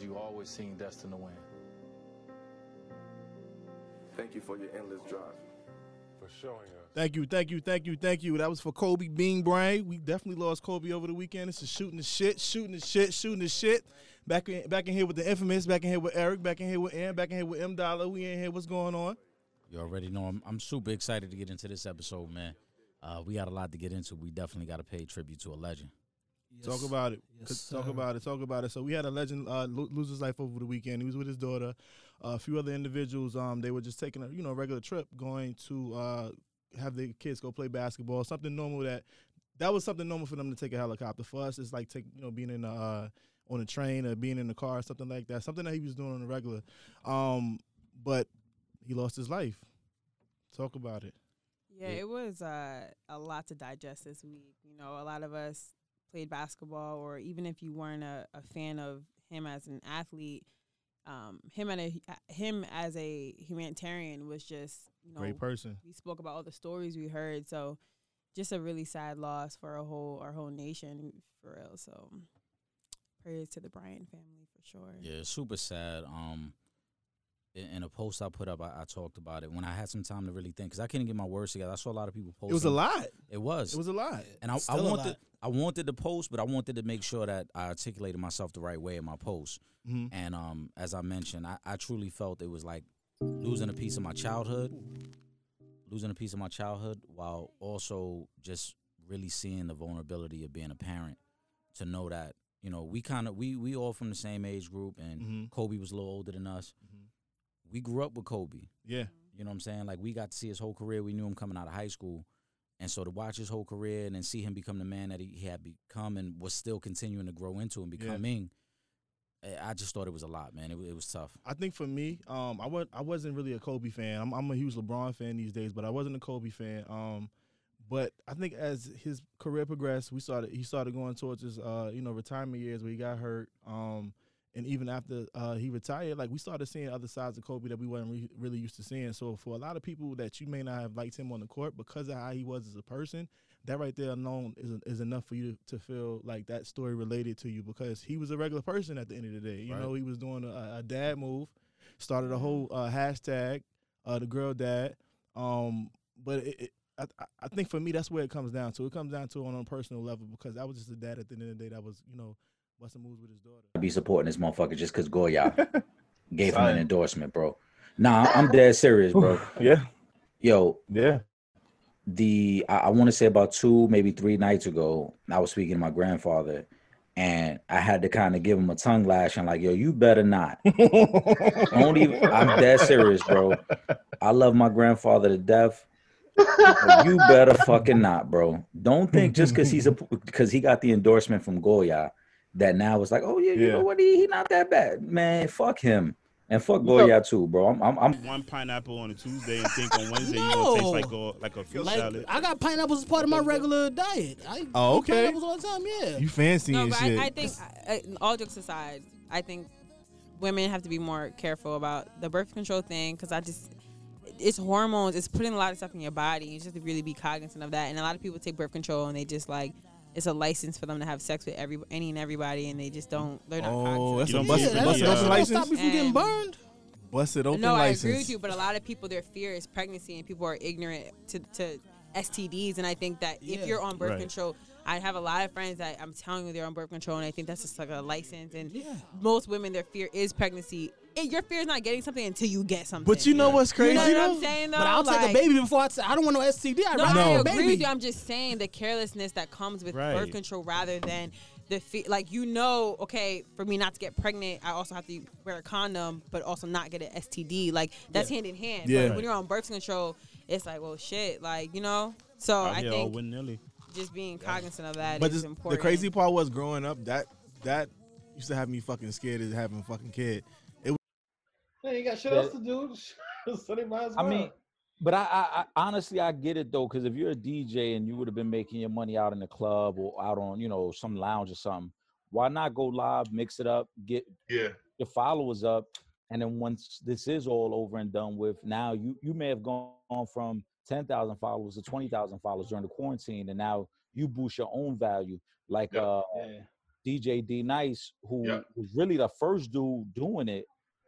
because you always seen destined to win. Thank you for your endless drive. For showing us. Thank you, thank you, thank you, thank you. That was for Kobe Bean Bryant. We definitely lost Kobe over the weekend. This is shooting the shit, shooting the shit, shooting the shit. Back in, back in here with the infamous. Back in here with Eric. Back in here with Ann, Back in here with M Dollar. We in here. What's going on? You already know I'm, I'm super excited to get into this episode, man. Uh, we got a lot to get into. We definitely got to pay tribute to a legend. Talk about it. Yes, talk sir. about it. Talk about it. So we had a legend uh, lo- lose his life over the weekend. He was with his daughter, uh, a few other individuals. Um, they were just taking a you know regular trip, going to uh, have their kids go play basketball. Something normal that that was something normal for them to take a helicopter. For us, it's like take you know being in a, uh, on a train or being in the car, or something like that. Something that he was doing on a regular. Um, but he lost his life. Talk about it. Yeah, it was uh, a lot to digest this week. You know, a lot of us played basketball, or even if you weren't a, a fan of him as an athlete, um, him and a, him as a humanitarian was just you know Great person. we spoke about all the stories we heard. So just a really sad loss for our whole our whole nation for real. So prayers to the Bryant family for sure. Yeah, super sad. Um, in, in a post I put up, I, I talked about it when I had some time to really think because I couldn't get my words together. I saw a lot of people post. It was a lot. It was. It was a lot. and I, I wanted. I wanted to post, but I wanted to make sure that I articulated myself the right way in my post. hmm And um, as I mentioned, I, I truly felt it was like losing a piece of my childhood, losing a piece of my childhood, while also just really seeing the vulnerability of being a parent. To know that you know we kind of we we all from the same age group, and Mhm. Kobe was a little older than us. Mhm. We grew up with Kobe. Yeah. You know what I'm saying? Like we got to see his whole career. We knew him coming out of high school. And so to watch his whole career and then see him become the man that he had become and was still continuing to grow into and becoming, eh, I just thought it was a lot, man. It, it was tough. I think for me, um, I was I wasn't really a Kobe fan. I'm, I'm a huge LeBron fan these days, but I wasn't a Kobe fan. Um, but I think as his career progressed, we started he started going towards his uh, you know retirement years where he got hurt. Um, and even after uh, he retired, like we started seeing other sides of Kobe that we weren't re- really used to seeing. So for a lot of people that you may not have liked him on the court because of how he was as a person, that right there alone is is enough for you to, to feel like that story related to you because he was a regular person at the end of the day. You Right. know, he was doing a, a dad move, started a whole uh, hashtag, uh, the girl dad. Um, but it, it, I, I- I think for me that's where it comes down to. It comes down to on a personal level because I was just a dad at the end of the day that was you know busting moves with his daughter. I'd be supporting this motherfucker just because Goya gave him an endorsement, bro. Nah, I'm dead serious, bro. Yeah, Yo, yeah. the I, I want to say about two, maybe three nights ago, I was speaking to my grandfather, and I had to kind of give him a tongue lash and like, yo, you better not. Don't even. I'm dead serious, bro. I love my grandfather to death. you better fucking not, bro. Don't think just because he's a because he got the endorsement from Goya that now it's like, oh yeah, you Yeah. know what? He, he not that bad, man. Fuck him and fuck know- Goya too, bro. I'm, I'm, I'm one pineapple on a Tuesday and think on Wednesday you're gonna taste like a like a fruit Like salad. I got pineapples as part of my regular diet. I Oh, eat okay. Pineapples all the time. Yeah. You fancy No, and but shit. I, I think, I, I- all jokes aside, I think women have to be more careful about the birth control thing because I just, it's hormones. It's putting a lot of stuff in your body. You just have to really be cognizant of that. And a lot of people take birth control and they just like, it's a license for them to have sex with every any and everybody, and they just don't. They're not Oh, cognizant. that's You a don't busted, believe in busted the, open uh, license. stop me from getting And- burned. Busted open no, license. I agree with you, but a lot of people their fear is pregnancy, and people are ignorant to, to STDs. And I think that Yeah. if you're on birth Right. control, I have a lot of friends that I'm telling you they're on birth control, and I think that's just like a license. And Yeah. most women, their fear is pregnancy. Eh, your fear is not getting something until you get something. But you know what's crazy? You know what though? I'm saying? Though? But I'll take a baby before I. T- I don't want no STD. I'd No, rather I have a agree baby. with you. I'm just saying the carelessness that comes with birth control rather than the fe- like you know, okay, for me not to get pregnant, I also have to wear a condom, but also not get an STD. Like that's hand in hand. Yeah. But when you're on birth control, it's like, well, shit, like you know. So Out I think willy nilly. just being cognizant of that is But this, important. the crazy part was growing up that that used to have me fucking scared of having a fucking kid. They ain't got shit Yeah. else to do. so they might as I mean, but I, I, I honestly I get it though, because if you're a DJ and you would have been making your money out in the club or out on you know some lounge or something, why not go live, mix it up, get Yeah. your followers up, and then once this is all over and done with, now you you may have gone from ten thousand followers to twenty thousand followers during the quarantine, and now you boost your own value. Like Yep. uh, yeah. DJ D-Nice, who Yeah. was really the first dude doing it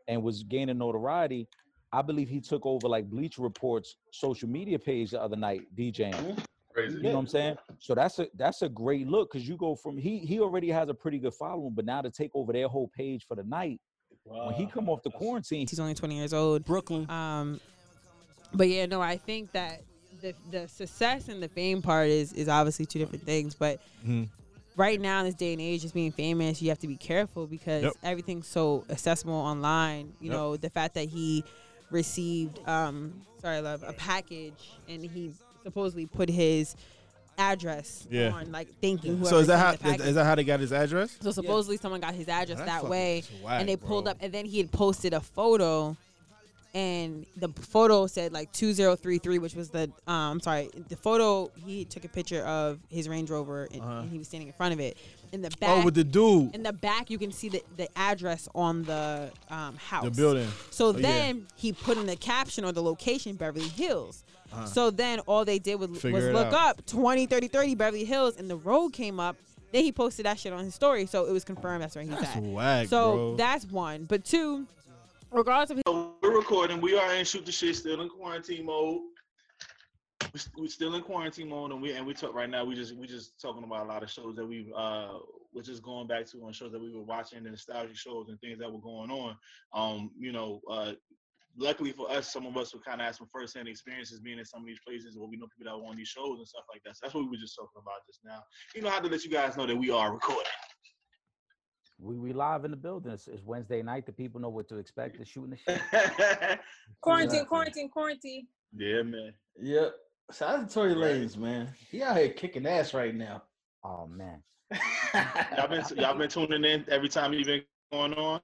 and was gaining notoriety. I believe he took over like Bleacher Report's social media page the other night, DJing. Crazy. You know what I'm saying? So that's a that's a great look because you go from he he already has a pretty good following, but now to take over their whole page for the night when he come off the quarantine, He's only 20 years old. Brooklyn. Um, but yeah, no, I think that the the success and the fame part is is obviously two different things. But Mhm. Right now in this day and age, just being famous, you have to be careful because Yep. everything's so accessible online. You Yep. know, the fact that he received, um, sorry, love, a package and he supposedly put his address Yeah. on, like thanking whoever. So is that sent how the is, that how they got his address? So supposedly someone got his address That's that fucking way, swag, and they pulled bro. up, and then he had posted a photo, and the photo said like two zero three three, which was the um, I'm sorry, the photo he took a picture of his Range Rover, and, Uh-huh. and he was standing in front of it. In the back, Oh, with the dude, in the back, you can see the, the address on the um, house. the building. So Oh, yeah. then he put in the caption or the location Beverly Hills. Uh-huh. So then all they did was, was look out. up 20, 30, 30 Beverly Hills and the road came up. Then he posted that shit on his story. So it was confirmed that's where he's That's at. whack, So bro. that's one. But two, regardless of his So we're recording. We are in shoot the shit, still in quarantine mode. We st- we still in quarantine mode, and we and we talk right now. We just we just talking about a lot of shows that we've uh, we're just going back to on shows that we were watching, and nostalgic shows and things that were going on. Um, you know, uh, luckily for us, some of us would kind of have some firsthand experiences being in some of these places where we know people that were on these shows and stuff like that. So that's what we were just talking about just now. You know, how to let you guys know that we are recording. We we live in the building. It's, it's Wednesday night. The people know what to expect. They're shooting the shit. Quarantine, Exactly. quarantine, quarantine. yeah, man. Yep. Shout out to Tory Lanez, man. He out here kicking ass right now. Oh man. Y'all been y'all been tuning in every time you've been going on.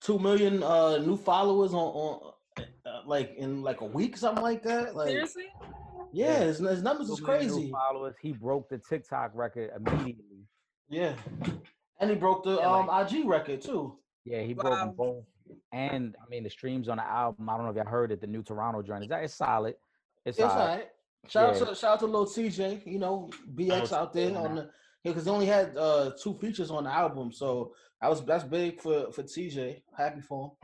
Two million uh new followers on on uh, like in like a week, something like that. Like Seriously? yeah, his, his numbers is Two million new crazy. Followers. He broke the TikTok record immediately. Yeah, and he broke the Yeah, um IG record too. Yeah, he broke them Wow. both. And I mean, the streams on the album. I don't know if y'all heard it. The new Toronto joint is that it's solid. It's It's solid. all right. Shout Yeah. out to shout out to Lil Tjay, you know, BX out there on the because he only had uh two features on the album, so I was that's big for for Tjay. Happy for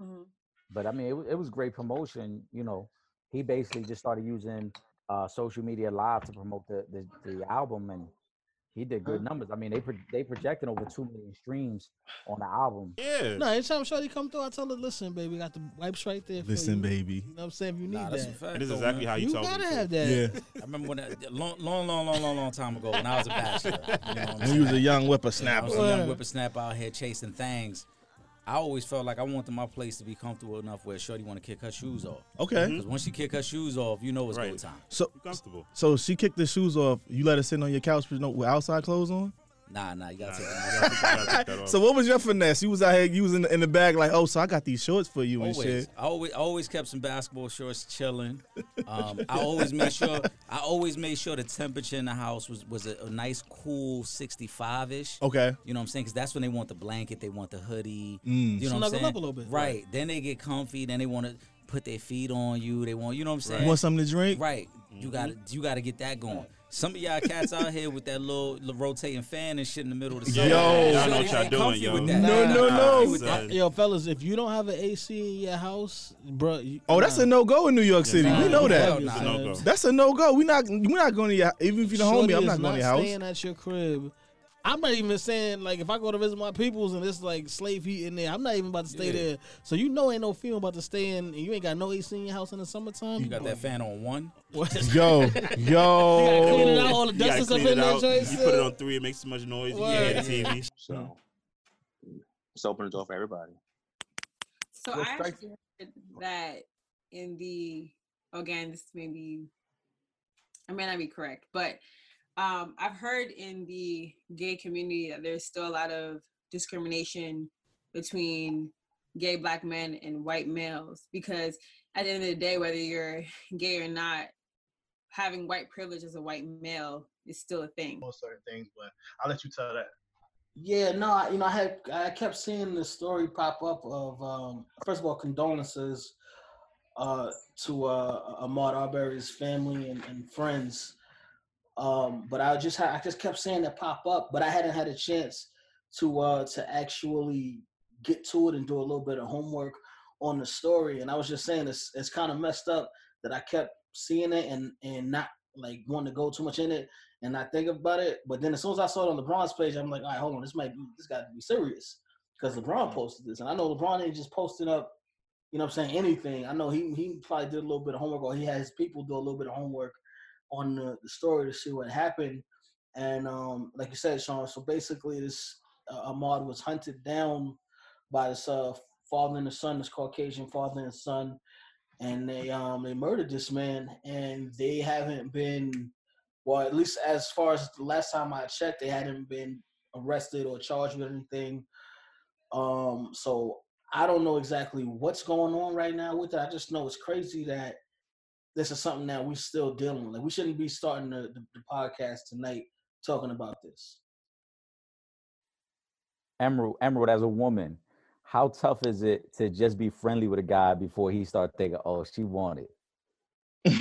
him. Mhm. But I mean, it, wa- it was great promotion. You know, he basically just started using uh, social media live to promote the, the the album, and he did good numbers. I mean, they pro- they projected over two million streams on the album. Yeah. No, anytime Shorty come through, I tell her, listen, baby, we got the wipes right there. For Listen, you. baby. You know what I'm saying? If you need Nah, that's a that, fact. And this is exactly man. how you, you talk. You gotta have that. Yeah, I remember when, I, long, long, long, long, long, long time ago when I was a bachelor. You know what I'm when he was a saying? young I was whippersnapper. a Word. young whippersnapper out here chasing things. I always felt like I wanted my place to be comfortable enough where Shorty want to kick her shoes off. Okay, mm-hmm. Because once she kick her shoes off, you know it's Right. go time. so You comfortable. so she kicked the shoes off. You let her sit on your couch with no with outside clothes on. Nah, nah, you gotta take Nah, them you gotta take- you gotta take that off. So what was your finesse? You was out here, you was in the, in the bag like, oh, so I got these shorts for you and shit. I always, I always kept some basketball shorts chilling. Um, I always made sure, I always made sure the temperature in the house was was a, a nice, cool sixty-five ish. Okay. You know what I'm saying? Because that's when they want the blanket, they want the hoodie. Mm. You know what I'm Snuggle saying? up a little bit. Right. Then they get comfy. Then they want to put their feet on you. They want, you know what I'm saying? You want something to drink? Right. You got to you got to get that going. Some of y'all cats out here with that little, little rotating fan and shit in the middle of the summer. Yo. Shorty Y'all know what y'all doing, comfy yo. with. No, no, no. nah, with that. Son. Yo, fellas, if you don't have an AC in your house, bro. You, Oh, that's nah. a no go in New York City. nah, we know that. nah. A no-go. That's a no go. We not we not going to your even if you're the Shorty homie. I'm not going to your house. staying at your crib. I'm not even saying like if I go to visit my peoples and it's like slave heat in there, I'm not even about to stay Yeah. there. So you know ain't no feeling about to stay in and you ain't got no AC in your house in the summertime. You got that fan on one. What? Yo, clean it out, yo. all the You dust is up in that joint. You put it on three, it makes too much noise. You Word. can't hear the TV. So mm. let's open the door for everybody. So What I strikes- actually heard that in the again, this may be I may not be correct, but um, I've heard in the gay community that there's still a lot of discrimination between gay black men and white males because at the end of the day, whether you're gay or not, having white privilege as a white male is still a thing. Most certain things, but I'll let you tell that. Yeah, no, I, you know, I had I kept seeing the story pop up of um, first of all condolences uh, to uh, Ahmaud Arbery's family and, and friends. Um, but I just I just kept saying it pop up, but I hadn't had a chance to uh to actually get to it and do a little bit of homework on the story. And I was just saying it's it's kind of messed up that I kept seeing it and and not like wanting to go too much in it and not think about it. But then as soon as I saw it on LeBron's page, I'm like, all right, hold on, this might be this got to be serious because LeBron posted this, and I know LeBron ain't just posting up, you know, what I'm saying anything. I know he he probably did a little bit of homework, or he had his people do a little bit of homework on the, the story to see what happened. And um, like you said, Sean, so basically this uh, Ahmaud was hunted down by this uh, father and the son, this Caucasian father and son, and they um they murdered this man, and they haven't been, well, at least as far as the last time I checked, they hadn't been arrested or charged with anything. Um, so I don't know exactly what's going on right now with it. I just know it's crazy that this is something that we're still dealing with. Like we shouldn't be starting the, the, the podcast tonight talking about this. Emerald, Emerald, as a woman, how tough is it to just be friendly with a guy before he start thinking, "Oh, she wanted"? Yo,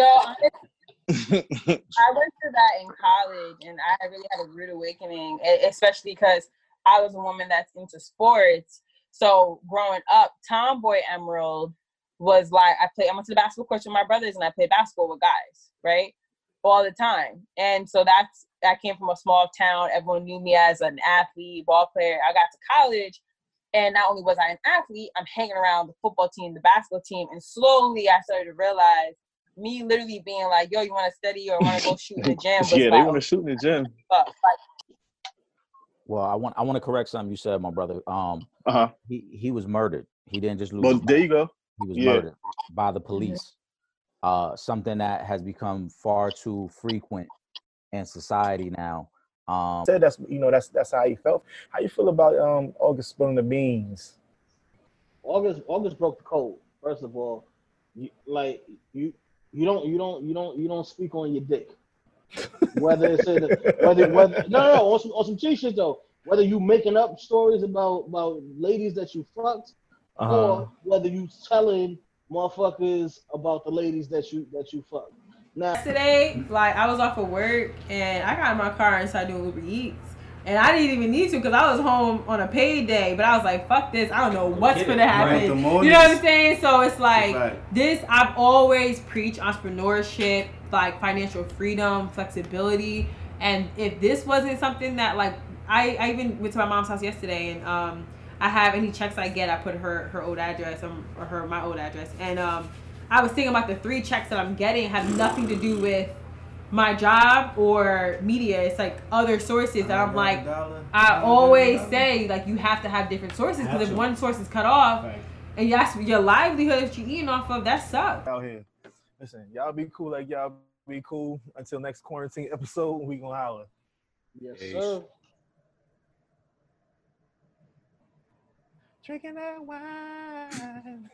honestly, I went through that in college, and I really had a rude awakening, especially because I was a woman that's into sports. So growing up, Tomboy Emerald was like I play. I went to the basketball court with my brothers, and I played basketball with guys, right, all the time. And so that's I came from a small town. Everyone knew me as an athlete, ball player. I got to college, and not only was I an athlete, I'm hanging around the football team, the basketball team, and slowly I started to realize me literally being like, "Yo, you want to study or want to go shoot in the gym?" was yeah, they want to shoot in the gym. fuck, like, Well, I want I want to correct something you said, my brother. Um, Uh huh. he he was murdered. He didn't just lose. Well, his there life. you go. He was Yeah. murdered by the police. Uh, something that has become far too frequent in society now. Um, said that's you know that's that's how he felt. How you feel about um August spilling the beans? August August broke the code. First of all, you, like you you don't you don't you don't you don't speak on your dick. Whether it's in the, whether whether no no no on some on some G shit though. Whether you making up stories about about ladies that you fucked, Uh-huh. or whether you telling motherfuckers about the ladies that you that you fucked. Now today, like I was off of work and I got in my car and started doing Uber Eats. And I didn't even need to because I was home on a paid day. But I was like, fuck this. I don't know what's Get gonna happen. Right, you know what I'm saying? So it's like Right. this I've always preached entrepreneurship, like financial freedom, flexibility. And if this wasn't something that like I, I even went to my mom's house yesterday and um I have any checks I get, I put her her old address um, or her my old address. And um I was thinking about the three checks that I'm getting have nothing to do with my job or media. It's like other sources that I'm like, I always say like you have to have different sources because if one source is cut off and that's your livelihood that you're eating off of, that sucks. Out here, listen, y'all be cool like y'all be cool until next quarantine episode. We gonna holler. Yes, Peace. sir. Drinking that wine.